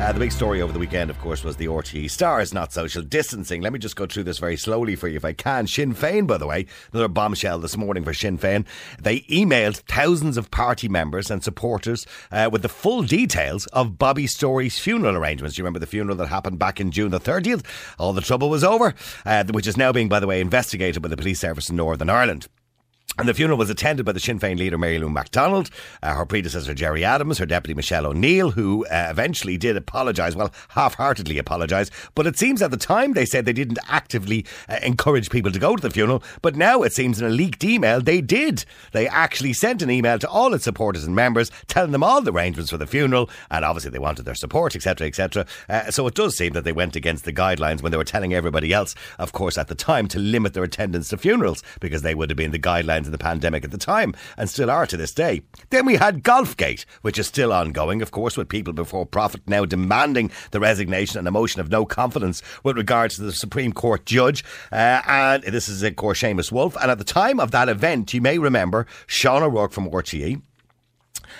Uh, the big story over the weekend, of course, was the RTE stars not social distancing. Let me just go through this very slowly for you if I can. Sinn Féin, by the way, another bombshell this morning for Sinn Féin. They emailed thousands of party members and supporters uh, with the full details of Bobby Storey's funeral arrangements. You remember the funeral that happened back in June the 30th? All the trouble was over, uh, which is now being, by the way, investigated by the police service in Northern Ireland. And the funeral was attended by the Sinn Féin leader Mary Lou McDonald, uh, her predecessor Gerry Adams, her deputy Michelle O'Neill, who uh, eventually did apologise, well, half heartedly apologise. But it seems at the time they said they didn't actively uh, encourage people to go to the funeral. But now it seems in a leaked email they did. They actually sent an email to all its supporters and members telling them all the arrangements for the funeral. And obviously they wanted their support, etc., etc. Uh, so it does seem that they went against the guidelines when they were telling everybody else, of course, at the time to limit their attendance to funerals because they would have been the guidelines of the pandemic at the time and still are to this day. Then we had Golfgate, which is still ongoing, of course, with people before profit now demanding the resignation and a motion of no confidence with regards to the Supreme Court judge. Uh, and this is, of course, Seamus Woulfe. And at the time of that event, you may remember Sean O'Rourke from RTE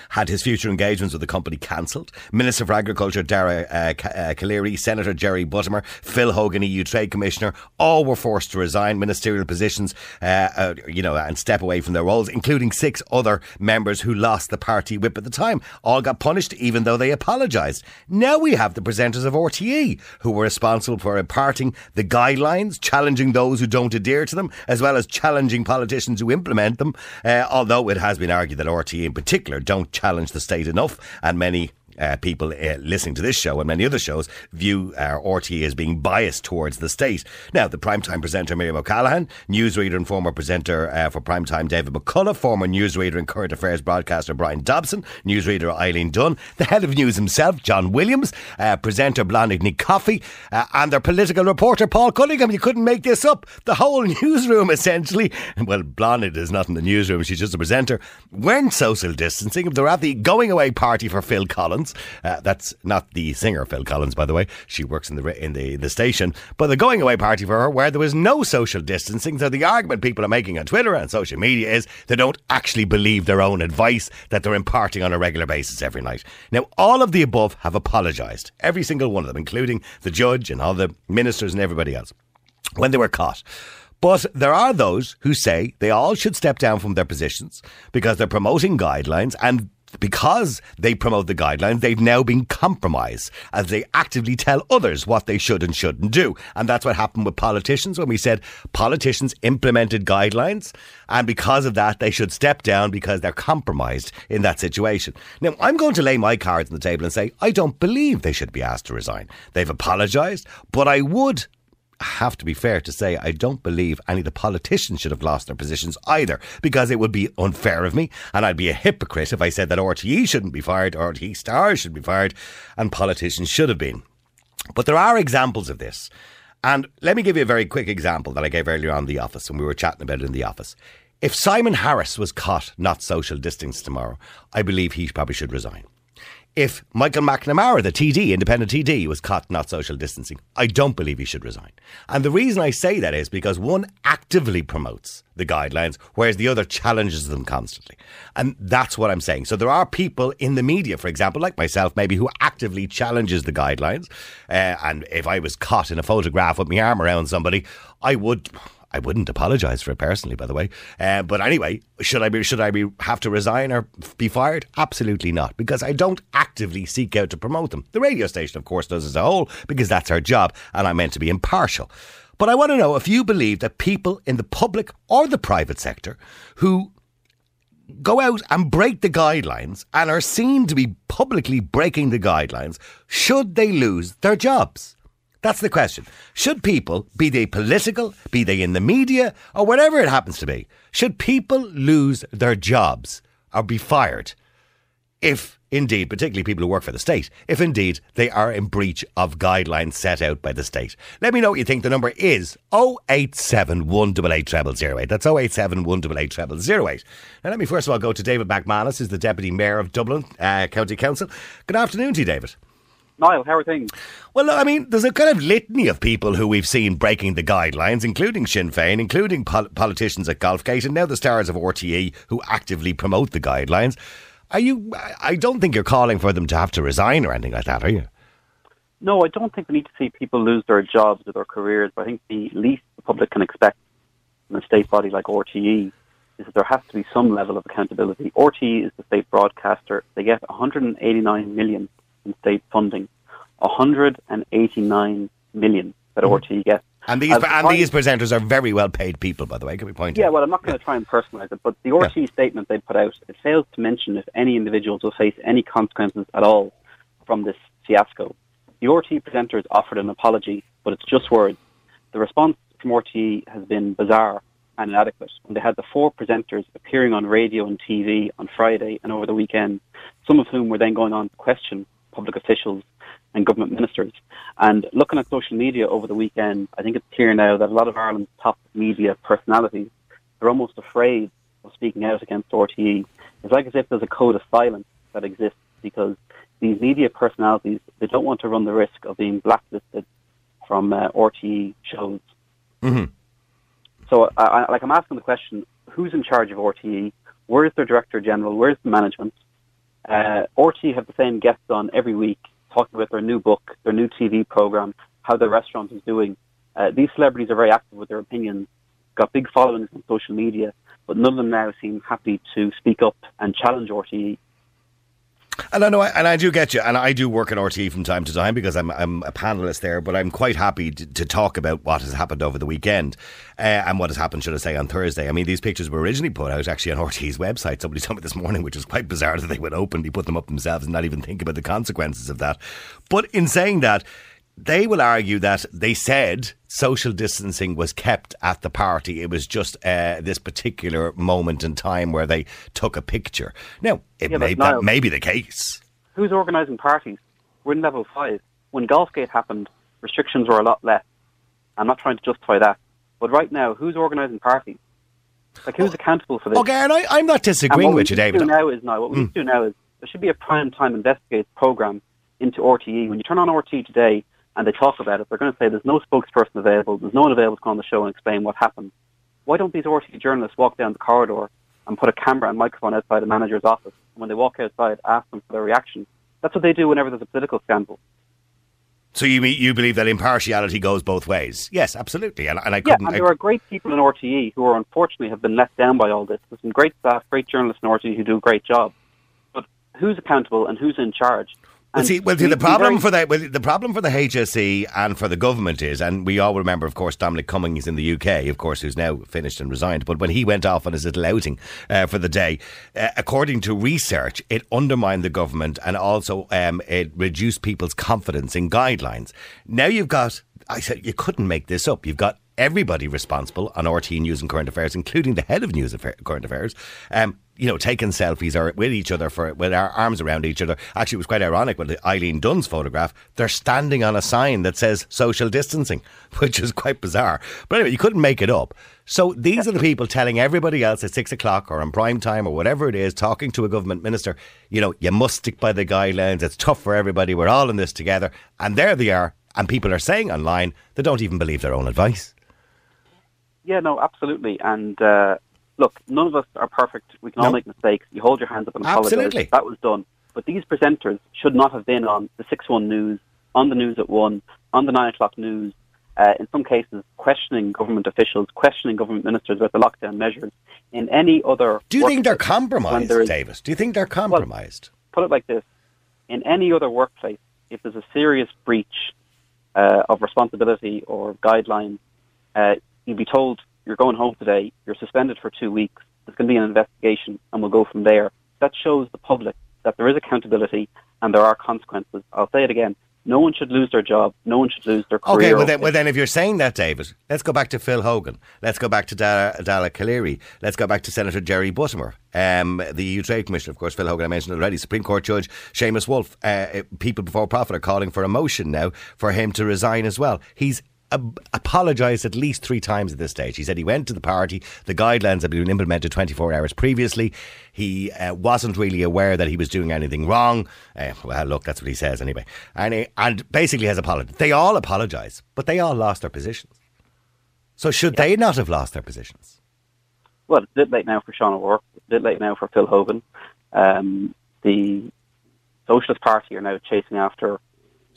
had his future engagements with the company cancelled. Minister for Agriculture Dara uh, uh, Senator Jerry Buttimer, Phil Hogan, EU Trade Commissioner, all were forced to resign ministerial positions, uh, uh, you know, and step away from their roles, including six other members who lost the party whip at the time. All got punished, even though they apologised. Now we have the presenters of RTE who were responsible for imparting the guidelines, challenging those who don't adhere to them, as well as challenging politicians who implement them. Uh, although it has been argued that RTE in particular don't challenge the state enough, and many uh, people uh, listening to this show and many other shows view uh, RTE as being biased towards the state. Now, the primetime presenter Miriam O'Callaghan, newsreader and former presenter uh, for primetime David McCullagh, former newsreader and current affairs broadcaster Brian Dobson, newsreader Eileen Dunne, the head of news himself, Jon Williams, uh, presenter Bláthnaid Ní Chofaigh, uh, and their political reporter Paul Cunningham. You couldn't make this up. The whole newsroom, essentially, well, Bláthnaid is not in the newsroom, she's just a presenter, weren't social distancing. They're at the going away party for Phil Collins. Uh, that's not the singer Phil Collins, by the way. She works in the in the, the station. But the going away party for her, where there was no social distancing. So the argument people are making on Twitter and social media is they don't actually believe their own advice that they're imparting on a regular basis every night. Now, all of the above have apologised. Every single one of them, including the judge and all the ministers and everybody else, when they were caught. But there are those who say they all should step down from their positions because they're promoting guidelines and because they promote the guidelines, they've now been compromised as they actively tell others what they should and shouldn't do. And that's what happened with politicians when we said politicians implemented guidelines. And because of that, they should step down because they're compromised in that situation. Now, I'm going to lay my cards on the table and say, I don't believe they should be asked to resign. They've apologised, but I would have to be fair to say I don't believe any of the politicians should have lost their positions either, because it would be unfair of me, and I'd be a hypocrite if I said that RTE shouldn't be fired, RTE stars should be fired, and politicians should have been. But there are examples of this. And let me give you a very quick example that I gave earlier on the office when we were chatting about it in the office. If Simon Harris was caught not social distance tomorrow, I believe he probably should resign if Michael McNamara, the TD, independent TD, was caught not social distancing. I don't believe he should resign. And the reason I say that is because one actively promotes the guidelines, whereas the other challenges them constantly. And that's what I'm saying. So there are people in the media, for example, like myself, maybe, who actively challenges the guidelines. Uh, and if I was caught in a photograph with my arm around somebody, I would I wouldn't apologise for it personally, by the way. Uh, but anyway, should I be should I be have to resign or be fired? Absolutely not, because I don't actively seek out to promote them. The radio station, of course, does as a whole because that's our job, and I'm meant to be impartial. But I want to know if you believe that people in the public or the private sector who go out and break the guidelines and are seen to be publicly breaking the guidelines, should they lose their jobs? That's the question. Should people, be they political, be they in the media, or whatever it happens to be, should people lose their jobs or be fired if indeed, particularly people who work for the state, if indeed they are in breach of guidelines set out by the state. Let me know what you think. The number is 087 188 That's 087 188 Now, let me first of all go to David McManus, who's the Deputy Mayor of Dublin uh, County Council. Good afternoon to you, David. Niall, how are things? Well, I mean, there's a kind of litany of people who we've seen breaking the guidelines, including Sinn Féin, including pol- politicians at Golfgate, and now the stars of RTE who actively promote the guidelines. Are you? I don't think you're calling for them to have to resign or anything like that, are you? No, I don't think we need to see people lose their jobs or their careers. But I think the least the public can expect from a state body like RTE is that there has to be some level of accountability. RTE is the state broadcaster. They get 189 million in state funding, 189 million that Mm-hmm. RTE gets. And these As and these presenters are very well paid people, by the way. Can we point Yeah, out? well, I'm not going to try and personalise it, but the RTE statement they put out it fails to mention if any individuals will face any consequences at all from this fiasco. The RTE presenters offered an apology, but it's just words. The response from RTE has been bizarre and inadequate. When they had the four presenters appearing on radio and TV on Friday and over the weekend, some of whom were then going on to question public officials and government ministers. And looking at social media over the weekend, I think it's clear now that a lot of Ireland's top media personalities are almost afraid of speaking out against RTE. It's like as if there's a code of silence that exists because these media personalities they don't want to run the risk of being blacklisted from uh, RTE shows. Mhm. So, I, I, like, I'm asking the question: Who's in charge of RTE? Where's their director general? Where's the management? Uh, RTE have the same guests on every week, talking about their new book, their new TV program, how their restaurant is doing. Uh, these celebrities are very active with their opinions, got big followings on social media, but none of them now seem happy to speak up and challenge E. And I know, and I do get you, and I do work in RTE from time to time because I'm I'm a panelist there. But I'm quite happy to, to talk about what has happened over the weekend uh, and what has happened, should I say, on Thursday. I mean, these pictures were originally put out actually on RTE's website. Somebody told me this morning, which was quite bizarre that they would openly put them up themselves and not even think about the consequences of that. But in saying that, they will argue that they said social distancing was kept at the party. It was just uh, this particular moment in time where they took a picture. Now, it Yeah, may, Niall- that may be the case. Who's organising parties? We're in level five. When Golfgate happened, restrictions were a lot less. I'm not trying to justify that. But right now, who's organising parties? Like, who's accountable for this? Okay, and I, I'm not disagreeing what with you, we need to David. do now is now what we need to do now is there should be a prime time investigates program into RTE. When you turn on RTE today and they talk about it, they're going to say there's no spokesperson available, there's no one available to come on the show and explain what happened. Why don't these RTE journalists walk down the corridor and put a camera and microphone outside the manager's office, and when they walk outside, ask them for their reaction? That's what they do whenever there's a political scandal. So you you believe that impartiality goes both ways? Yes, absolutely. And, and I Yeah, couldn't. and I- there are great people in RTE who are unfortunately have been let down by all this. There's some great staff, great journalists in RTE who do a great job. But who's accountable and who's in charge? Well, see, well, see, the problem for the well, the problem for the HSE and for the government is, and we all remember, of course, Dominic Cummings in the UK, of course, who's now finished and resigned. But when he went off on his little outing uh, for the day, uh, according to research, it undermined the government and also um, it reduced people's confidence in guidelines. Now you've got, I said, you couldn't make this up. You've got everybody responsible on RT News and Current Affairs, including the head of News Affair- Current Affairs. Um, you know, taking selfies or with each other for with our arms around each other. Actually, it was quite ironic with the Eileen Dunne's photograph. They're standing on a sign that says social distancing, which is quite bizarre. But anyway, you couldn't make it up. So these are the people telling everybody else at six o'clock or on prime time or whatever it is, talking to a government minister. You know, you must stick by the guidelines. It's tough for everybody. We're all in this together. And there they are. And people are saying online they don't even believe their own advice. Yeah, no, absolutely. And uh, look, none of us are perfect. We can all make mistakes. You hold your hands up and apologise. Absolutely. That was done. But these presenters should not have been on the 6 1 news, on the news at 1, on the 9 o'clock news, uh, in some cases questioning government officials, questioning government ministers about the lockdown measures. In any other. Do you think they're compromised, is- Davis? Do you think they're compromised? put it like this: in any other workplace, if there's a serious breach uh, of responsibility or guidelines, uh, you'd be told you're going home today, you're suspended for two weeks. There's going to be an investigation, and we'll go from there. That shows the public that there is accountability and there are consequences. I'll say it again: no one should lose their job. No one should lose their career. Okay, well then, well then, if you're saying that, David, let's go back to Phil Hogan. Let's go back to Dala, Dala Calleary. Let's go back to Senator Jerry Buttimer, um, the EU Trade Commissioner, of course. Phil Hogan, I mentioned already. Supreme Court Judge Seamus Woulfe. Uh, People Before Profit are calling for a motion now for him to resign as well. He's uh, apologised at least three times at this stage. He said he went to the party. The guidelines had been implemented 24 hours previously. He uh, wasn't really aware that he was doing anything wrong. Uh, well, look, that's what he says anyway. And, he, and basically has apologised. They all apologise, but they all lost their positions. So should yeah. they not have lost their positions? Well, it's a bit late now for Sean O'Rourke. It's a bit late now for Phil Hogan. Um, the Socialist Party are now chasing after uh,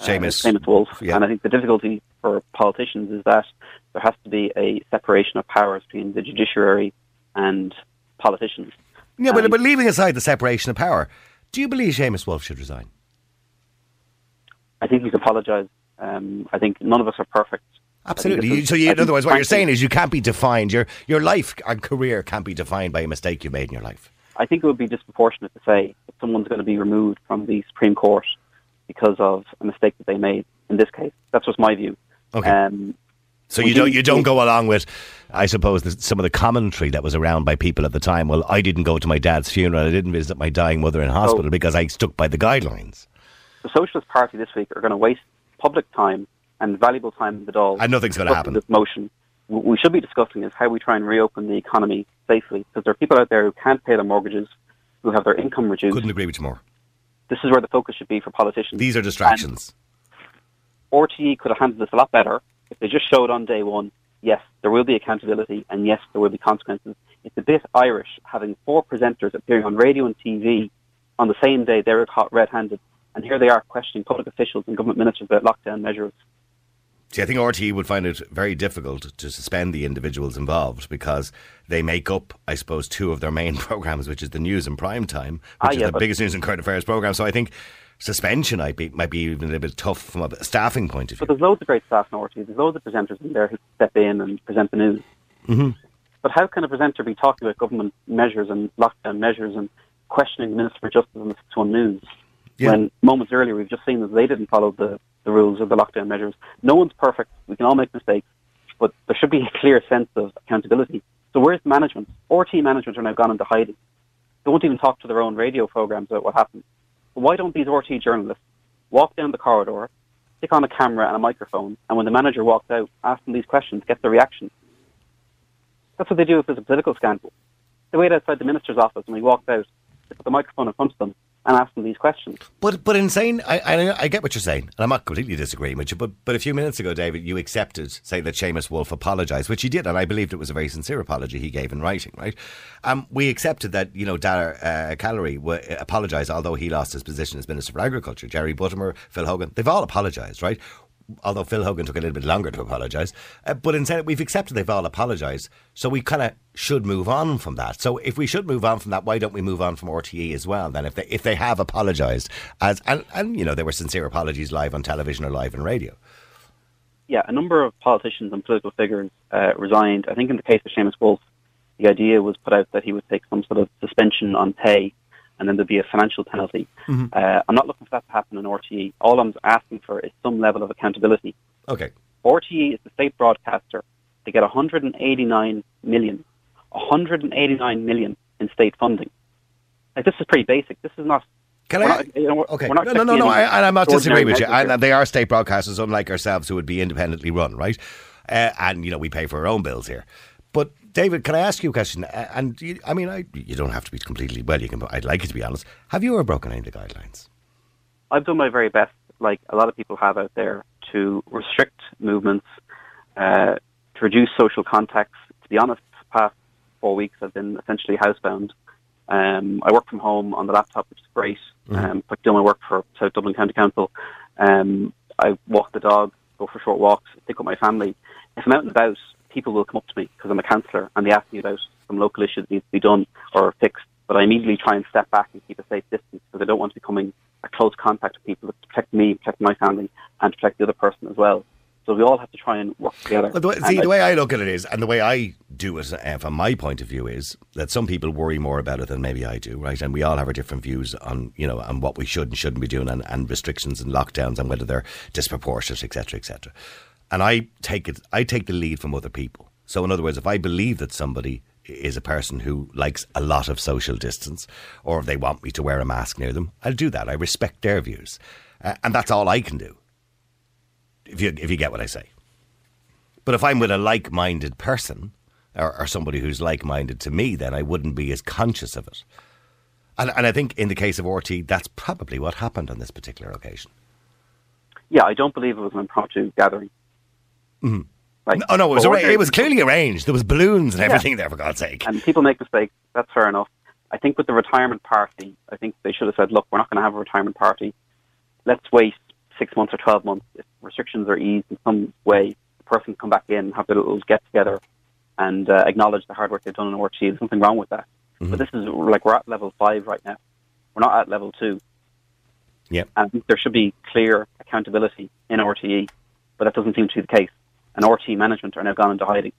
Seamus, Seamus Woulfe. Yeah. And I think the difficulty for politicians is that there has to be a separation of powers between the judiciary and politicians. Yeah, but, but leaving aside the separation of power, do you believe Seamus Woulfe should resign? I think he's apologised. Um, I think none of us are perfect. Absolutely. so, you, in other words, what you're saying is you can't be defined. Your your life and career can't be defined by a mistake you made in your life. I think it would be disproportionate to say that someone's going to be removed from the Supreme Court because of a mistake that they made. In this case, that's just my view. Okay. Um, so you don't you don't go along with, I suppose, the, some of the commentary that was around by people at the time. Well, I didn't go to my dad's funeral. I didn't visit my dying mother in hospital so, because I stuck by the guidelines. The Socialist Party this week are going to waste public time and valuable time in the Dáil. And nothing's going to happen. This motion. What we should be discussing is how we try and reopen the economy safely because there are people out there who can't pay their mortgages, who have their income reduced. Couldn't agree with you more. This is where the focus should be for politicians. These are distractions. And RTE could have handled this a lot better if they just showed on day one, yes, there will be accountability and yes, there will be consequences. It's a bit Irish having four presenters appearing on radio and TV on the same day they're caught red-handed, and here they are questioning public officials and government ministers about lockdown measures. See, I think RTE would find it very difficult to suspend the individuals involved because they make up, I suppose, two of their main programs, which is the news and prime time, which ah, is the biggest news and current affairs program. So I think suspension might be might be even a little bit tough from a staffing point of view. But there's loads of great staff in RTE. There's loads of presenters in there who step in and present the news. Mm-hmm. But how can a presenter be talking about government measures and lockdown measures and questioning the Minister for Justice on the One News? Yeah. When moments earlier we've just seen that they didn't follow the the rules or the lockdown measures. No one's perfect. We can all make mistakes, but there should be a clear sense of accountability. So where's management? RTE management are now gone into hiding. They won't even talk to their own radio programs about what happened. Why don't these RTE journalists walk down the corridor, stick on a camera and a microphone, and when the manager walks out, ask them these questions, get their reaction? That's what they do if there's a political scandal. They wait outside the minister's office and he walks out, they put the microphone in front of them, and ask them these questions. But but insane. I, I, I get what you're saying, and I'm not completely disagreeing with you. But but a few minutes ago, David, you accepted say that Seamus Woulfe apologised, which he did, and I believed it was a very sincere apology he gave in writing. Right? Um, we accepted that you know Dara uh, Calleary w- apologised, although he lost his position as Minister for Agriculture. Jerry Buttimer, Phil Hogan, they've all apologised, right? Although Phil Hogan took a little bit longer to apologise. Uh, but instead, we've accepted they've all apologised. So we kind of should move on from that. So if we should move on from that, why don't we move on from RTE as well? Then if they if they have apologised as and and you know there were sincere apologies live on television or live on radio. Yeah, a number of politicians and political figures uh, resigned. I think in the case of Seamus Woulfe, the idea was put out that he would take some sort of suspension on pay and then there'd be a financial penalty. Mm-hmm. Uh, I'm not looking for that to happen in RTE. All I'm asking for is some level of accountability. Okay. RTE is the state broadcaster. They get 189 million, 189 million in state funding. Like this is pretty basic. This is not. Can I? Not, you know, okay. no, no, no, no. I, am not disagreeing with you. And they are state broadcasters, unlike ourselves, who would be independently run, right? Uh, and you know, we pay for our own bills here. But David, can I ask you a question? And you, I mean, I, you don't have to be completely well. You can. I'd like you to be honest. Have you ever broken any of the guidelines? I've done my very best, like a lot of people have out there, to restrict movements, uh, to reduce social contacts. To be honest, the past four weeks I've been essentially housebound. Um, I work from home on the laptop, which is great. Mm-hmm. Um, but doing my work for South Dublin County Council. Um, I walk the dog, go for short walks, pick up my family. If I'm out and about, people will come up to me because I'm a councillor and they ask me about some local issue that needs to be done or fixed. But I immediately try and step back and keep a safe distance because I don't want to be coming a close contact with people to protect me, protect my family, and protect the other person as well. So we all have to try and work together. Well, the way, see, the way I look at it is, and the way I do it uh, from my point of view is that some people worry more about it than maybe I do, right? And we all have our different views on, you know, on what we should and shouldn't be doing, and, and restrictions and lockdowns, and whether they're disproportionate, etc., etc. And I take it, I take the lead from other people. So, in other words, if I believe that somebody is a person who likes a lot of social distance, or if they want me to wear a mask near them, I'll do that. I respect their views, uh, and that's all I can do. If you if you get what I say. But if I'm with a like minded person, or, or somebody who's like minded to me, then I wouldn't be as conscious of it. And, and I think in the case of RT, that's probably what happened on this particular occasion. Yeah, I don't believe it was an impromptu gathering. Mm-hmm. Like, Oh no, it was, arra- it was clearly arranged. There was balloons and Yeah. everything there, for God's sake. and people make mistakes. That's fair enough. I think with the retirement party, I think they should have said, "Look, we're not going to have a retirement party. Let's wait six months or twelve months. If restrictions are eased in some way, the person can come back in, and have a little get together, and uh, acknowledge the hard work they've done in work. There's nothing wrong with that. But this is like we're at level five right now. We're not at level two. Yeah. And there should be clear accountability in RTE, but that doesn't seem to be the case. And RTE management are now gone into hiding.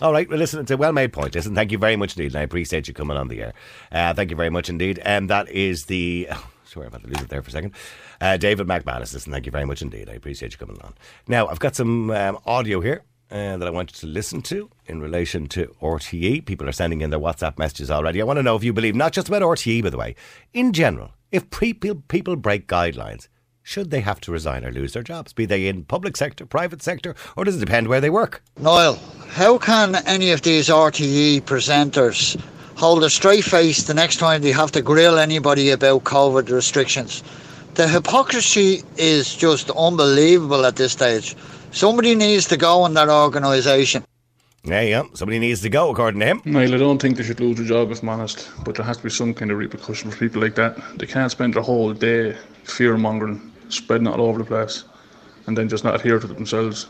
All right, well, listen, it's a well made point. Listen, thank you very much indeed, and I appreciate you coming on the air. Uh, thank you very much indeed. And that is the. Sorry, I'm about to lose it there for a second. Uh, David McManus, listen, thank you very much indeed. I appreciate you coming on. Now, I've got some um, audio here uh, that I want you to listen to in relation to RTE. People are sending in their WhatsApp messages already. I want to know if you believe, not just about RTE, by the way, in general, if people, people break guidelines, should they have to resign or lose their jobs? Be they in public sector, private sector, or does it depend where they work? Niall, how can any of these RTE presenters hold a straight face the next time they have to grill anybody about COVID restrictions? The hypocrisy is just unbelievable at this stage. Somebody needs to go in that organisation. Yeah, yeah. Somebody needs to go, according to him. Niall, I don't think they should lose their job, if I'm honest, but there has to be some kind of repercussion for people like that. They can't spend their whole day fear mongering, spreading it all over the place, and then just not adhere to it themselves,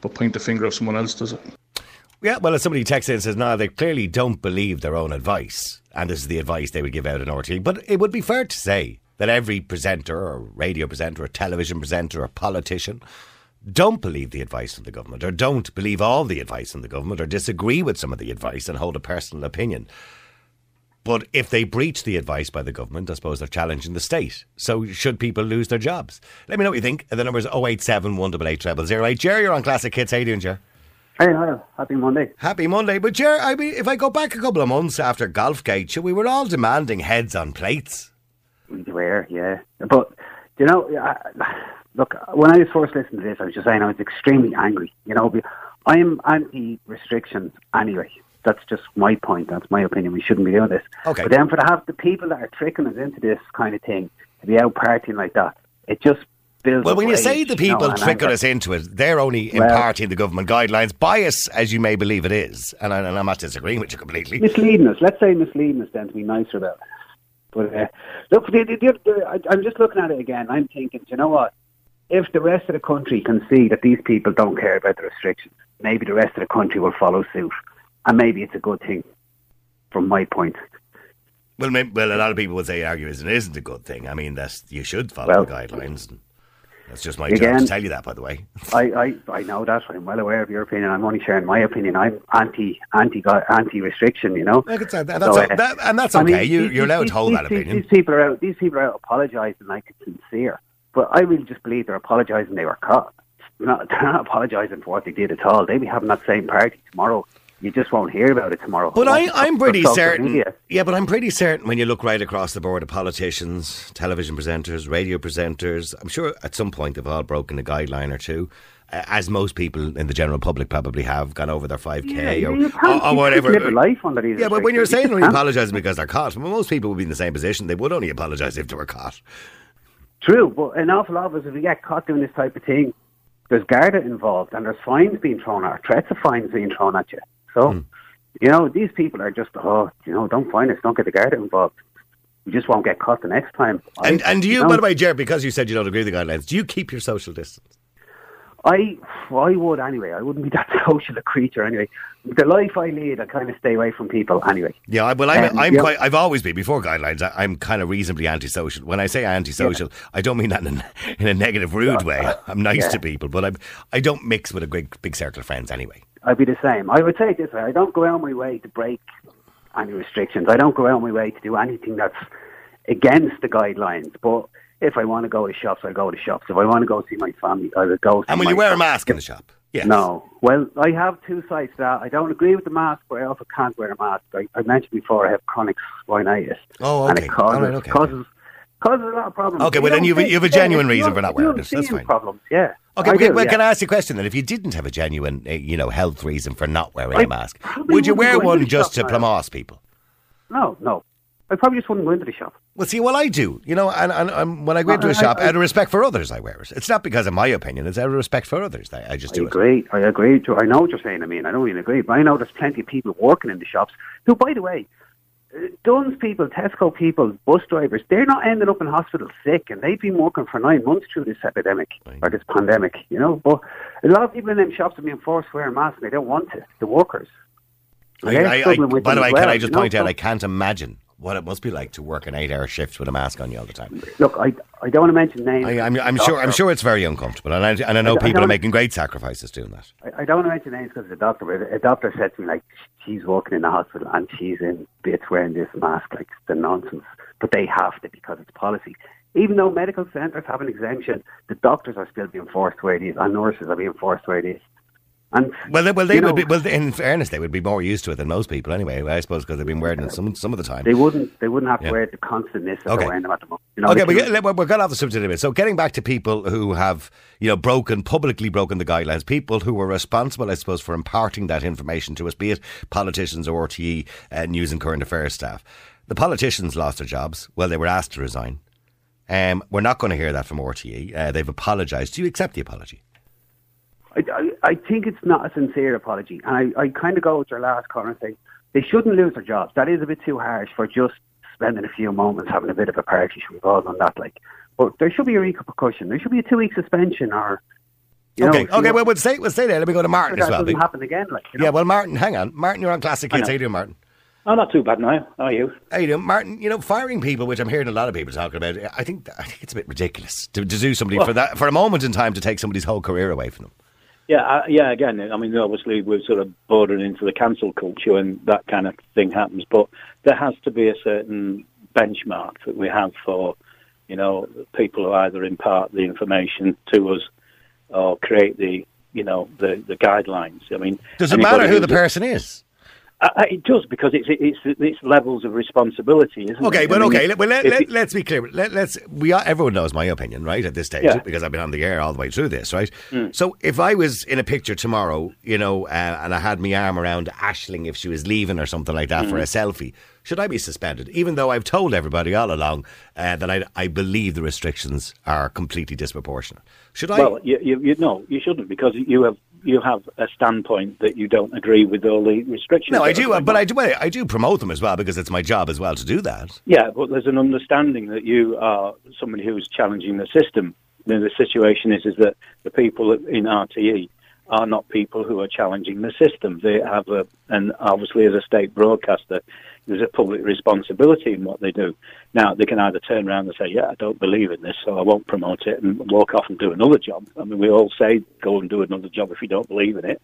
but point the finger if someone else does it. Yeah, well, if somebody texts in and says, no, they clearly don't believe their own advice, and this is the advice they would give out in RT. But it would be fair to say that every presenter or radio presenter or television presenter or politician don't believe the advice of the government or don't believe all the advice from the government or disagree with some of the advice and hold a personal opinion. But if they breach the advice by the government, I suppose they're challenging the state. So should people lose their jobs? Let me know what you think. The number is 087 188 0008. Jerry, you're on Classic Hits. How you doing, Jerry? Hey, Niall. Happy Monday. Happy Monday. But, Jer, I mean, if I go back a couple of months after Golfgate, we were all demanding heads on plates. We were, yeah. But, you know, I, look, when I was first listening to this, I was just saying I was extremely angry. You know, I'm anti restrictions anyway. That's just my point. That's my opinion. We shouldn't be doing this. Okay. But then for to have the people that are tricking us into this kind of thing to be out partying like that, it just builds. Well, when you say the people tricking us into it, they're only Well- imparting the government guidelines. Bias, as you may believe it is, and, I, and I'm not disagreeing with you completely. misleading us. Let's say misleading us then to be nicer about it. But uh, look, the, the, the, the, I, I'm just looking at it again. I'm thinking, do you know what? If the rest of the country can see that these people don't care about the restrictions, maybe the rest of the country will follow suit, and maybe it's a good thing. From my point, Well, maybe, well, a lot of people would say argue it isn't a good thing. I mean, that's you should follow Well- the guidelines. That's just my Again- job to tell you that, by the way. I, I, I know that. I'm well aware of your opinion. I'm only sharing my opinion. I'm anti anti anti restriction. You know. Look, it's, uh, that's, So, uh, that, and that's I okay. mean, you, these- you're allowed these- to hold these, that opinion. These people are out. These people are out apologising like it's sincere. But I really just believe they're apologising they were caught. They're not, they're not apologising for what they did at all. They'll be having that same party tomorrow. You just won't hear about it tomorrow. But I, I'm pretty certain. media. Yeah, but I'm pretty certain when you look right across the board of politicians, television presenters, radio presenters, I'm sure at some point they've all broken a guideline or two. uh, As most people in the general public probably have gone over their 5k Yeah, or, or, or whatever. live life under these yeah, but when you're saying You only can't. apologising because they're caught, well, most people would be in the same position. They would only apologise if they were caught. True, but an awful lot of us, if we get caught doing this type of thing, there's Garda involved and there's fines being thrown at, threats of fines being thrown at you. So, Hmm. you know, these people are just, oh, you know, don't find us, don't get the Garda involved. We just won't get caught the next time. I- And and do you, know, by the way, Jer, because you said you don't agree with the guidelines, do you keep your social distance? I, I would anyway. I wouldn't be that social a creature anyway. The life I lead, I kind of stay away from people anyway. Yeah, I- well, I'm, Um, I'm yeah. quite. I've always been before guidelines. I, I'm kind of reasonably antisocial. When I say antisocial, I don't mean that in a, in a negative, rude way. I'm nice yeah. to people, but I'm, I don't mix with a big, big circle of friends anyway. I'd be the same. I would say it this way: I don't go out my way to break any restrictions. I don't go out my way to do anything that's against the guidelines. But if I want to go to shops, I go to shops. If I want to go see my family, I will go. And will you wear a mask in the shop? Yes. No. Well, I have two sides to that. I don't agree with the mask, but I also can't wear a mask. I, I mentioned before I have chronic spinitis. Oh, okay. And it causes, right, okay, causes Causes a lot of problems. Okay, You well, then you've you've a genuine reason for not wearing it. That's fine. Problems, yeah. Okay, well, do, well, yeah. can I ask you a question then? If you didn't have a genuine, uh, you know, health reason for not wearing I a mask, would you wear one just to now. people? No, no. I probably just wouldn't go into the shop. Well, see, well, I do. You know, and, and, and when I go into a I- shop, I- out of respect for others, I wear it. It's not because of my opinion; it's out of respect for others. that I just I do it. agree. I agree. To, I know what you're saying. I mean, I don't even agree, but I know there's plenty of people working in the shops who, by the way, uh, Dunnes people, Tesco people, bus drivers, they're not ending up in hospital sick, and they've been working for nine months through this epidemic or this pandemic. You know, but a lot of people in them shops are being forced to wear masks, and they don't want to. The workers. I, I, I, by the way, as can I just you know, point out? I can't imagine what it must be like to work an eight-hour shift with a mask on you all the time. Look, I, I don't want to mention names. I, I'm, I'm sure. I'm sure it's very uncomfortable, and I, and I know I- I people are making great sacrifices doing that. I, I don't want to mention names because the doctor, but a doctor said to me like she's working in the hospital and she's in bits wearing this mask, like the nonsense. But they have to because it's policy. Even though medical centres have an exemption, the doctors are still being forced to wear these, and nurses are being forced to wear these. And Well, they, well, they would know, be. Well, in fairness, they would be more used to it than most people, anyway. I suppose because they've been wearing it some some of the time. They wouldn't. They wouldn't have to Yeah. wear the constantness that Okay. wearing them at the moment. You know, okay, we can- get, we're going off the subject a bit. So, getting back to people who have, you know, broken publicly broken the guidelines, people who were responsible, I suppose, for imparting that information to us, be it politicians or RTE uh, news and current affairs staff. The politicians lost their jobs. Well, they were asked to resign. Um, we're not going to hear that from RTE. Uh, they've apologised. Do you accept the apology? I, I, I think it's not a sincere apology. And I, I kind of go with your last comment and say they shouldn't lose their jobs. That is a bit too harsh for just spending a few moments having a bit of a party. Should We've all done that. Like, but there should be a repercussion. There should be a two week suspension or. You okay, know, if okay. you- Well, we'll stay. We'll stay there. Let me go to Martin that as well. doesn't happen again. Like, you know? Yeah, well, Martin, hang on. Martin, you're on Classic I Hits. know. How you doing, Martin? Oh, not too bad now. How are you? How you doing, Martin? You know, firing people, which I'm hearing a lot of people talking about. I think I think it's a bit ridiculous to, to do somebody for that for a moment in time to take somebody's whole career away from them. Yeah, uh, yeah. Again, I mean, obviously we're sort of bordering into the cancel culture and that kind of thing happens. But there has to be a certain benchmark that we have for, you know, people who either impart the information to us or create the, you know, the the guidelines. I mean, Does it matter who the person is? Uh, uh, it does because it's it's it's levels of responsibility, isn't it? Okay, I but mean, okay. Well, let, let, let's be clear. Let, let's we are, everyone knows my opinion, right? At this stage, Yeah. because I've been on the air all the way through this, right? Mm. So if I was in a picture tomorrow, you know, uh, and I had my arm around Ashling if she was leaving or something like that Mm. for a selfie, should I be suspended? Even though I've told everybody all along uh, that I, I believe the restrictions are completely disproportionate. Should I? Well, you, you, you no, you shouldn't because you have you have a standpoint that you don't agree with all the restrictions. no, I do, uh, going but. I do. I do promote them as well because it's my job as well to do that. Yeah, but there's an understanding that you are somebody who's challenging the system. You know, the situation is is that the people in RTE are not people who are challenging the system. They have a, and obviously as a state broadcaster, there's a public responsibility in what they do. Now they can either turn around and say, "Yeah, I don't believe in this, so I won't promote it," and walk off and do another job. I mean, we all say, "Go and do another job if you don't believe in it."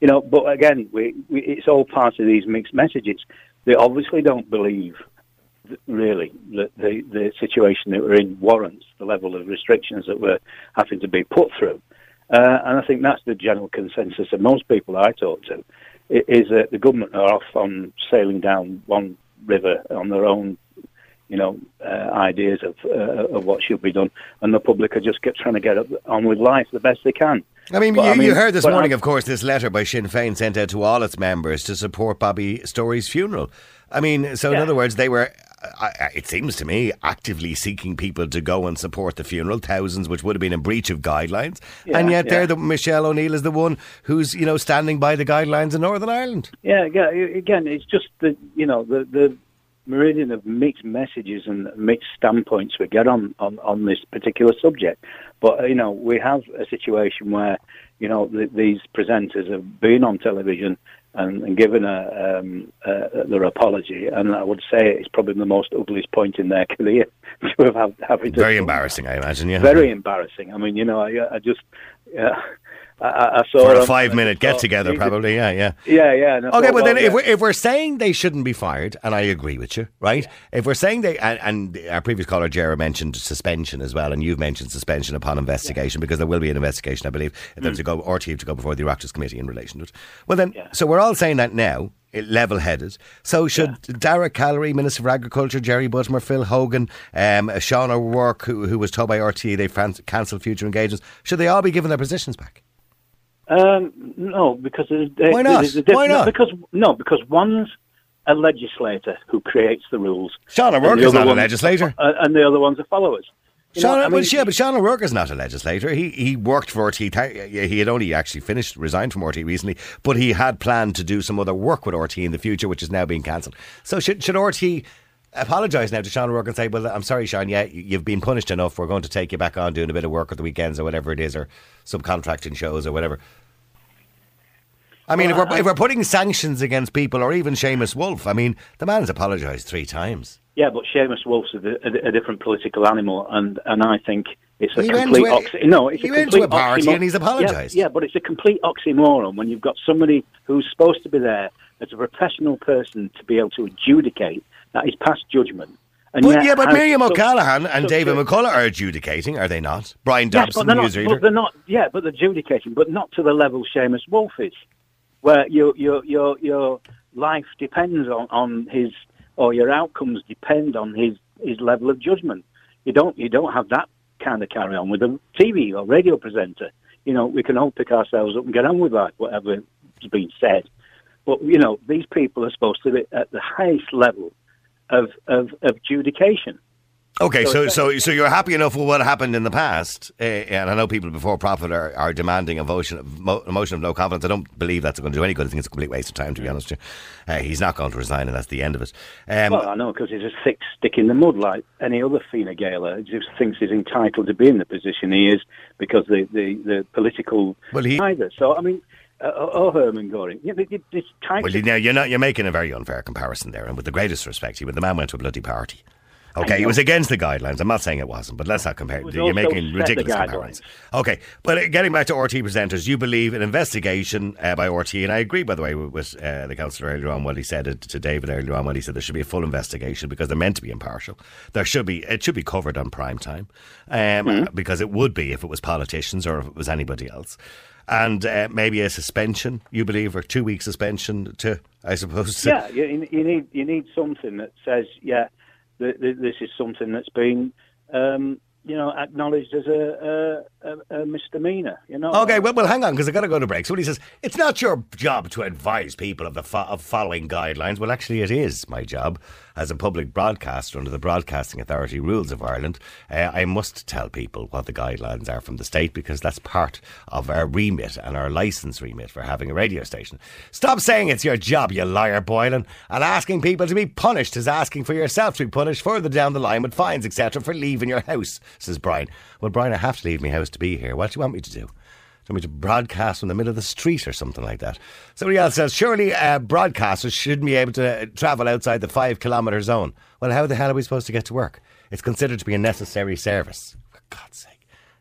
You know, but again, we, we, it's all part of these mixed messages. They obviously don't believe really that the, the situation that we're in warrants the level of restrictions that we're having to be put through. Uh, and I think that's the general consensus of most people I talk to, is that the government are off on sailing down one river on their own, you know, uh, ideas of, uh, of what should be done, and the public are just get, trying to get on with life the best they can. I mean, you, I mean, you heard this morning, I- of course, this letter by Sinn Féin sent out to all its members to support Bobby Storey's funeral. I mean, so in other words, they were, I, it seems to me, actively seeking people to go and support the funeral, thousands which would have been in breach of guidelines. and yet, yeah. they're the, Michelle O'Neill is the one who's, you know, standing by the guidelines in Northern Ireland. Yeah, yeah. Again, it's just the you know the the meridian of mixed messages and mixed standpoints we get on on on this particular subject. But uh, you know, we have a situation where you know th these presenters have been on television and, and given a, um, uh, their apology, and I would say it's probably the most ugliest point in their career to have had- having to Very embarrassing, I imagine, yeah. very embarrassing. I mean, you know, I, I just, uh, I, I saw For a on- five minute get together, probably. Yeah, yeah. Yeah, yeah. Okay, well then, if we're if we're saying they shouldn't be fired, and I agree with you, right? If we're saying they, and, and our previous caller Jerry mentioned suspension as well, and you've mentioned suspension upon investigation because there will be an investigation, I believe, if Mm. there's to go or to go before the Oireachtas committee in relation to it. Well then, so we're all saying that now. Level headed. So, should Derek Calleary, Minister for Agriculture, Jerry Buttimer, Phil Hogan, um, Sean O'Rourke, who, who was told by RTE fan- cancelled future engagements, should they all be given their positions back? Um, no, because Why not? Why not? Because no, because one's a legislator who creates the rules. Sean O'Rourke is not a legislator. uh, and the other ones are followers. You know, Sean, I well, yeah, but Sean O'Rourke is not a legislator. He he worked for RT. He had only actually finished, resigned from RT recently, but he had planned to do some other work with RT in the future, which is now being cancelled. So should should RT apologise now to Sean O'Rourke and say, "Well, I'm sorry, Sean. Yeah, you've been punished enough. We're going to take you back on doing a bit of work at the weekends or whatever it is, or subcontracting shows or whatever." I mean, Well, if, we're, I- if we're putting sanctions against people, or even Seamus Woulfe, I mean, the man's apologised three times. Yeah, but Seamus Woulfe's a, a, a different political animal, and, and I think it's a He complete oxy- No, it's he a went to a party and he's apologised. Yeah, yeah, but it's a complete oxymoron when you've got somebody who's supposed to be there as a professional person to be able to adjudicate that is past judgment. And But, yeah, but Miriam O'Callaghan and David McCullagh are adjudicating, are they not? Brian Yes, Dobson, but they're newsreader. but they're not. Yeah, but they're adjudicating, but not to the level Seamus Woulfe is, where your your your your life depends on, on his or your outcomes depend on his his level of judgment. You don't you don't have that kind of carry on with a TV or radio presenter. You know, we can all pick ourselves up and get on with life, whatever's been said. But you know, these people are supposed to be at the highest level of of, of adjudication. Okay, So so so you're happy enough with what happened in the past, uh, and I know people before profit are, are demanding a motion, of, mo- a motion of no confidence. I don't believe that's going to do any good. I think it's a complete waste of time, to be honest. Uh, he's not going to resign, and that's the end of it. Um, well, I know because he's a thick stick in the mud like any other Fine Gaeler. He just thinks he's entitled to be in the position he is because the the, the political Well, he- either. So I mean, uh, oh Hermann Göring, yeah, th- th- this type well, you, now you're not you're making a very unfair comparison there, and with the greatest respect, he, the man went to a bloody party. Okay, he was against the guidelines. I'm not saying it wasn't, but let's not compare. You're making ridiculous comparisons. Okay, but getting back to RT presenters, you believe an investigation uh, by RT, and I agree, by the way, with, uh, the councillor earlier on what he said uh, to David earlier on when he said there should be a full investigation because they're meant to be impartial. There should be it should be covered on prime time, um, Mm-hmm. because it would be if it was politicians or if it was anybody else. And uh, maybe a suspension, you believe, or two week suspension to, I suppose. To, Yeah, you, you need you need something that says, yeah, th- th- this is something that's been, um, you know, acknowledged as a, a, a, misdemeanor. You know. Okay, well, well hang on, because i got to go to break. So he says, it's not your job to advise people of the fo- of following guidelines, well, actually, it is my job as a public broadcaster under the Broadcasting Authority rules of Ireland. Uh, I must tell people what the guidelines are from the state because that's part of our remit and our licence remit for having a radio station. Stop saying it's your job, you liar, Boylan, and asking people to be punished is asking for yourself to be punished further down the line with fines, etc., for leaving your house, says Brian. Well, Brian, I have to leave my house to be here. What do you want me to do? Me to broadcast from the middle of the street or something like that? Somebody else says, surely uh, broadcasters shouldn't be able to uh, travel outside the five kilometre zone. Well, how the hell are we supposed to get to work? It's considered to be a necessary service. For God's sake.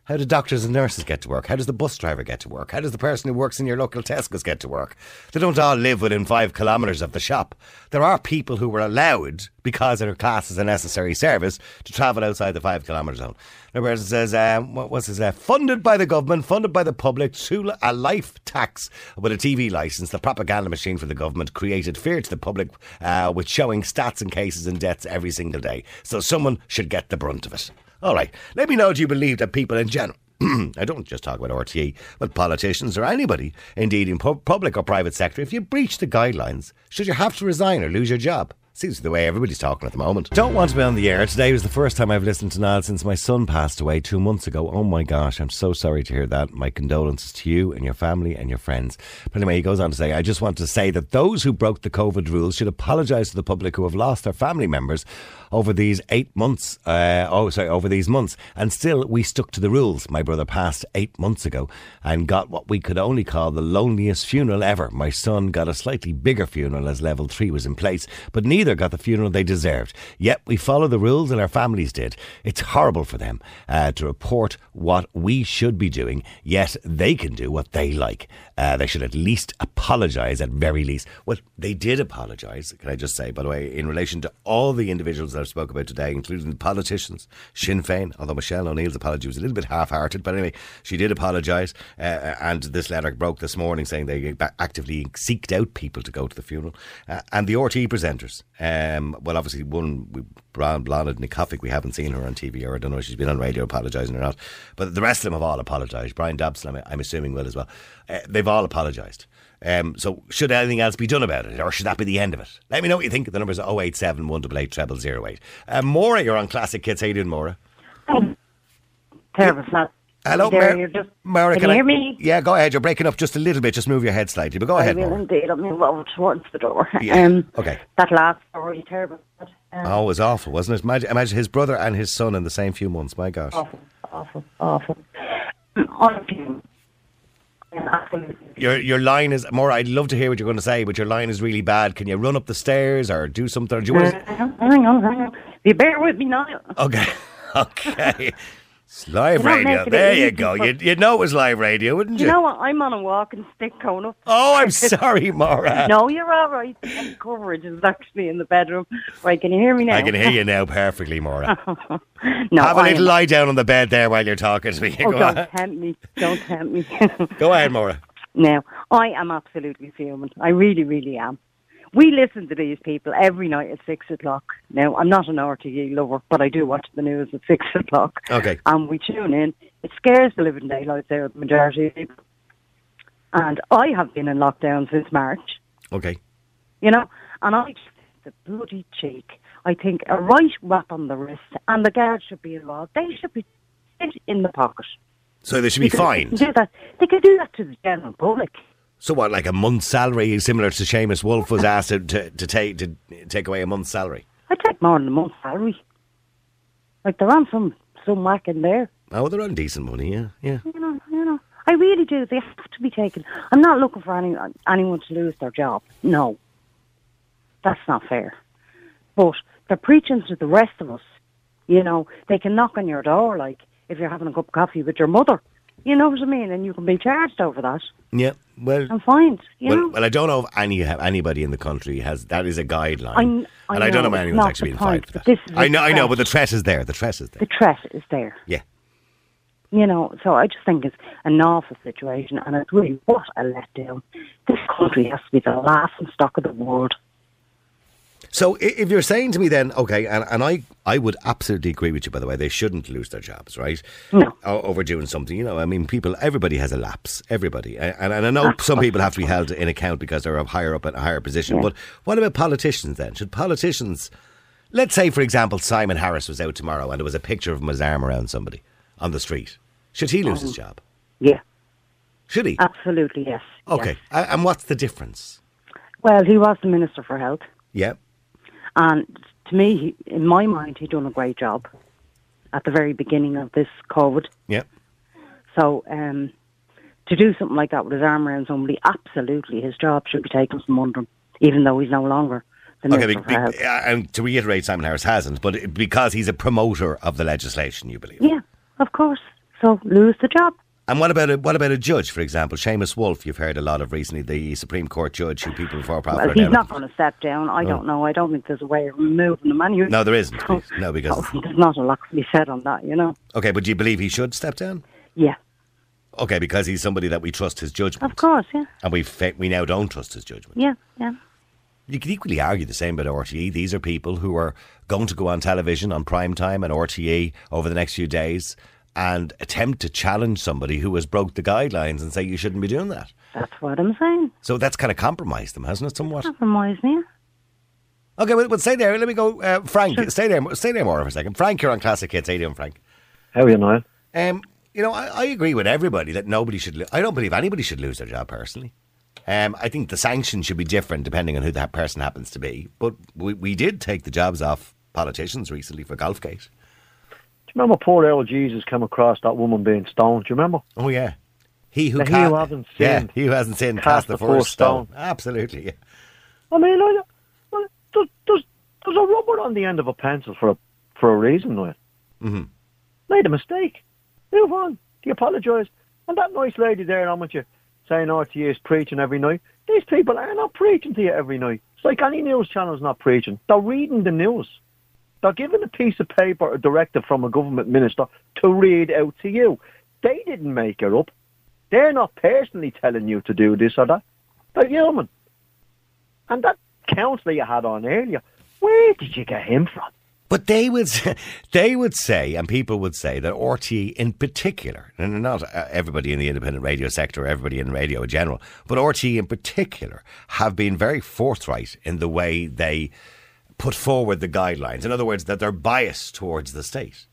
How do doctors and nurses get to work? How does the bus driver get to work? How does the person who works in your local Tesco's get to work? They don't all live within five kilometres of the shop. There are people who were allowed, because their class is a necessary service, to travel outside the five kilometre zone. In person says, um, what was it? Uh, funded by the government, funded by the public, through a life tax with a TV licence, the propaganda machine for the government created fear to the public uh, with showing stats and cases and deaths every single day. So someone should get the brunt of it. All right. Let me know do you believe that people in general. I don't just talk about RTE, but politicians or anybody, indeed in pub- public or private sector, if you breach the guidelines, should you have to resign or lose your job? Seems the way everybody's talking at the moment. Don't want to be on the air. Today was the first time I've listened to Niall since my son passed away two months ago. Oh my gosh, I'm so sorry to hear that. My condolences to you and your family and your friends. But anyway, he goes on to say, I just want to say that those who broke the COVID rules should apologise to the public who have lost their family members over these eight months. Uh, oh, sorry, over these months. And still, we stuck to the rules. My brother passed eight months ago and got what we could only call the loneliest funeral ever. My son got a slightly bigger funeral as level three was in place, but neither neither got the funeral they deserved. Yet we follow the rules and our families did. It's horrible for them uh, to report what we should be doing, yet they can do what they like. Uh, they should at least apologise, at very least. Well, they did apologise, can I just say, by the way, in relation to all the individuals that I've spoke about today, including the politicians, Sinn Féin, although Michelle O'Neill's apology was a little bit half-hearted, but anyway, she did apologise, uh, and this letter broke this morning saying they actively seeked out people to go to the funeral. Uh, and the RTE presenters, um, well, obviously one, we, Bláthnaid, Ní Chofaigh, we haven't seen her on TV, or I don't know if she's been on radio apologising or not, but the rest of them have all apologised. Brian Dobson, I'm, I'm assuming, will as well. Uh, they've all apologised. Um, so should anything else be done about it, or should that be the end of it? Let me know what you think. The number's 087 188 0008. Uh, Maura, you're on Classic Hits. How you doing, Maura? Terrible flat. Hello, There, Maura. just- Maura, can can you I- hear me? Yeah, go ahead. You're breaking up just a little bit. Just move your head slightly. But go ahead, I will indeed. I'll move over towards the door. Yeah. Um, Okay. That last story, terrible. Um, Oh, it was awful, wasn't it? Imagine, imagine his brother and his son in the same few months. My gosh. Awful, awful, awful. Your your line is more. I'd love to hear what you're going to say, but your line is really bad. Can you run up the stairs or do something? Do you want to, Hang on, hang on, hang on. You bear with me now. okay, okay. It's live radio. it There you easy go. for- You'd, you'd know it was live radio, wouldn't you? You know what? I'm on a walking stick going up. oh, I'm sorry, Maura. No, you're all right. The coverage is actually in the bedroom. Right, can you hear me now? I can hear you now perfectly, Maura. no, Have a I little lie down on the bed there while you're talking to me. Oh, Go, don't on. tempt me. Don't tempt me. go ahead, Maura. Now, I am absolutely fuming. I really, really am. We listen to these people every night at six o'clock. Now, I'm not an RTE lover, but I do watch the news at six o'clock. Okay. And we tune in. It scares the living daylights out of the majority of people. And I have been in lockdown since March, Okay. you know, and I just the bloody cheek. I think a right whap on the wrist, and the guards should be involved. They should be in the pocket. So they should be Because they can Do that. They could do that to the general public. So what, like a month's salary, similar to Seamus Woulfe was asked to, to, to take to take away a month's salary? I take more than a month's salary. Like they're on some some whack in there. Oh, they're on decent money, yeah, yeah. You know, you know. I really do. They have to be taken. I'm not looking for any anyone to lose their job. No, that's not fair. But they're preaching to the rest of us. You know, they can knock on your door like if you're having a cup of coffee with your mother. You know what I mean? And you can be charged over that Yeah, well, and fined. You well, know. well, I don't know if any anybody in the country has that is a guideline, I'm- I and I don't know know, if anyone's actually been fined for that. I know, I know, but the threat is there. The threat is there. the threat is there. Yeah. You know, so I just think it's an awful situation, and it's really what a letdown. This country has to be the laughing stock of the world. So if you're saying to me then, okay, and, and I, I would absolutely agree with you, by the way, they shouldn't lose their jobs, right? No. O- Over doing something, you know, I mean, people, everybody has a lapse, everybody. And, and I know some people have to be held in account because they're higher up in a higher position, Yeah. but what about politicians then? Should politicians, let's say, for example, Simon Harris was out tomorrow and there was a picture of him with his arm around somebody on the street. Should he lose his oh. job? Yeah, Should he? absolutely, yes. Okay. yes. And what's the difference? Well, he was the Minister for Health, Yeah. And to me, he, in my mind, he done a great job at the very beginning of this COVID. Yeah. So, um, to do something like that with his arm around somebody, absolutely, his job should be taken from under him, even though he's no longer the Okay, be, be, uh, and to reiterate, Simon Harris hasn't, but because he's a promoter of the legislation, you believe. Yeah, of course. So lose the job. And what about a what about a judge, for example, Seamus Woulfe? You've heard a lot of recently, the Supreme Court judge who people before profit Well, he's not going to step down. I don't oh. know. I don't think there's a way of removing him anyway. No, there isn't. No, because Oh, there's not a lot to be said on that, you know. okay, but do you believe he should step down? Yeah, Okay, because he's somebody that we trust his judgment, of course. Yeah, and we fa- we now don't trust his judgment. yeah, yeah. You could equally argue the same about RTE. These are people who are going to go on television on prime time and RTE over the next few days and attempt to challenge somebody who has broke the guidelines and say you shouldn't be doing that. That's what I'm saying. So that's kind of compromised them, hasn't it, somewhat? Compromise me. Okay, well, well stay there. Let me go. Uh, Frank, stay there. Stay there more for a second. Frank, you're on Classic Hits. How you doing, Frank? How are you, Niall? Um, you know, I, I agree with everybody that nobody should. Lo- I don't believe anybody should lose their job personally. Um, I think the sanctions should be different depending on who that person happens to be. But we, we did take the jobs off politicians recently for Golfgate. Remember poor old Jesus came across that woman being stoned? Do you remember? Oh yeah, he who he who hasn't seen. yeah, he who hasn't sinned cast cast the first stone. stone. Absolutely. Yeah. I mean, I, well, does, does, There's a rubber on the end of a pencil for a, for a reason, right? Mm-hmm. Made a mistake. Move on. Do you apologise? And that nice lady there, on with you, saying RTE is preaching every night. These people are not preaching to you every night. It's like any news channel's not preaching. They're reading the news. They're given a piece of paper, a directive from a government minister to read out to you. They didn't make it up. They're not personally telling you to do this or that. They're human. And that counsellor you had on earlier, where did you get him from? But they would, they would say, and people would say that RTE in particular, and not uh, everybody in the independent radio sector, everybody in radio in general, but RTE in particular, have been very forthright in the way they put forward the guidelines. In other words, that they're biased towards the state.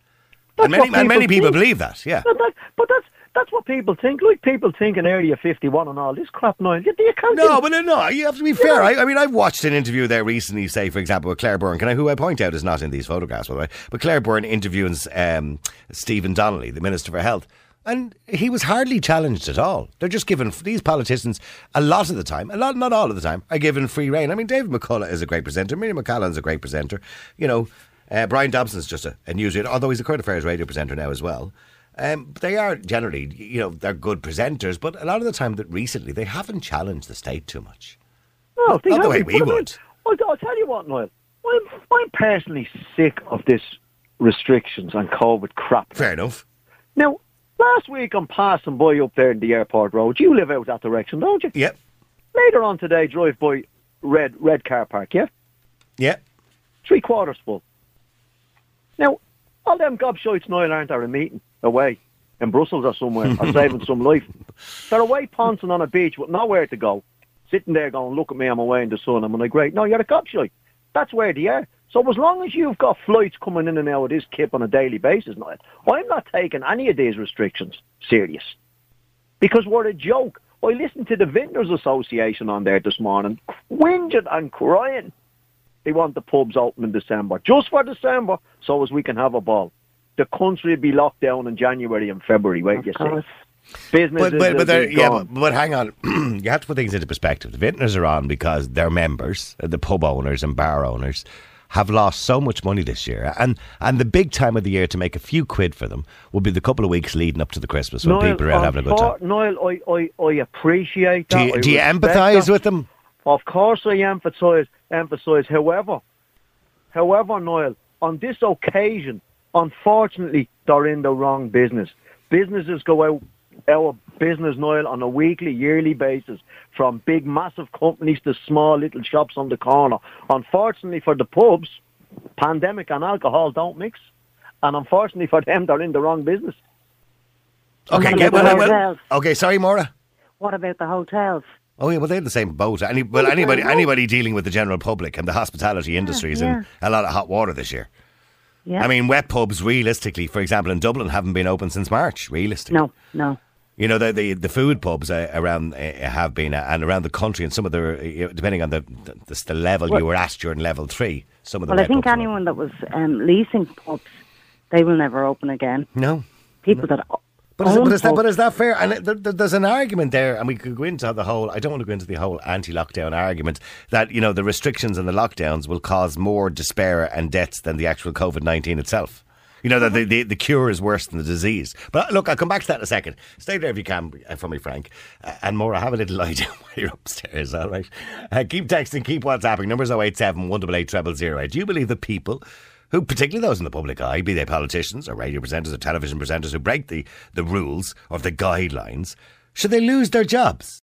That's and many, what and many people people believe that. Yeah. But, that, but that's that's what people think. Like people think in Area 51 and all this crap now. You, you can't No, but uh, no, you have to be fair. I, I mean, I've watched an interview there recently, say, for example, with Claire Byrne, can I, who I point out is not in these photographs, by the way, but Claire Byrne interviewing um, Stephen Donnelly, the Minister for Health. And he was hardly challenged at all. They're just given, these politicians, a lot of the time, a lot, not all of the time, are given free rein. I mean, David McCullagh is a great presenter, Miriam O'Callaghan's a great presenter. You know, uh, Brian Dobson's just a, a newsreader, although he's a current affairs radio presenter now as well. Um, they are generally, you know, they're good presenters, but a lot of the time that recently they haven't challenged the state too much. No, they Not the way we But would. I'll, I'll tell you what, Noel. I'm, I'm personally sick of this restrictions and COVID crap. Fair enough. Now, last week I'm passing by up there in the airport road. You live out that direction, don't you? Yep. Later on today, drive by red red car park. Yeah, Yep. three quarters full. Now, all them gobshites Noel aren't at a meeting away in Brussels or somewhere or saving some life. They're away pouncing on a beach with nowhere to go, sitting there going, "Look at me, I'm away in the sun." I'm like, "Great, no, you're a gobshite." That's where they are. So as long as you've got flights coming in and out of this kip on a daily basis, Noel, I'm not taking any of these restrictions serious because we're a joke. I listened to the Vintners Association on there this morning, whinging and crying. They want the pubs open in December, just for December, so as we can have a ball. The country will be locked down in January and February. Wait, you see. Business But, but, but, yeah, but, but hang on. you have to put things into perspective. The vintners are on because they're members, the pub owners and bar owners, have lost so much money this year. And and the big time of the year to make a few quid for them will be the couple of weeks leading up to the Christmas when people are out having a good time. Noel, I, I, I appreciate Do that. you, do you empathise with them? Of course, I emphasise. Emphasise. However, however, Noel, on this occasion, unfortunately, they're in the wrong business. Businesses go out out of business, Noel, on a weekly, yearly basis, from big, massive companies to small little shops on the corner. Unfortunately for the pubs, pandemic and alcohol don't mix, and unfortunately for them, they're in the wrong business. Okay, What get, well, well, okay, sorry, Maura. What about the hotels? Oh yeah, well they're in the same boat. Any, well, anybody, anybody dealing with the general public and the hospitality industry is yeah. in a lot of hot water this year. Yeah. I mean, wet pubs, realistically, for example, in Dublin, haven't been open since March. Realistically, no, no. You know, the the, the food pubs uh, around uh, have been, uh, and around the country, and some of the, uh, depending on the the, the level you Well- were at during level three, some of the Well, I think anyone that was um, leasing pubs, they will never open again. No. People that o- But is, but, is that, but is that fair? And there, there- there's an argument there, and we could go into the whole. I don't want to go into the whole anti-lockdown argument that you know the restrictions and the lockdowns will cause more despair and deaths than the actual COVID nineteen itself. You know that the, the, the cure is worse than the disease. But look, I'll come back to that in a second. Stay there if you can uh, for me, Frank. Uh, and Maura, have a little lie down while you're upstairs, all right? Uh, keep texting, keep WhatsApping. Numbers 087 188 0008. Do you believe the people who, particularly those in the public eye, be they politicians or radio presenters or television presenters who break the, the rules or the guidelines, should they lose their jobs?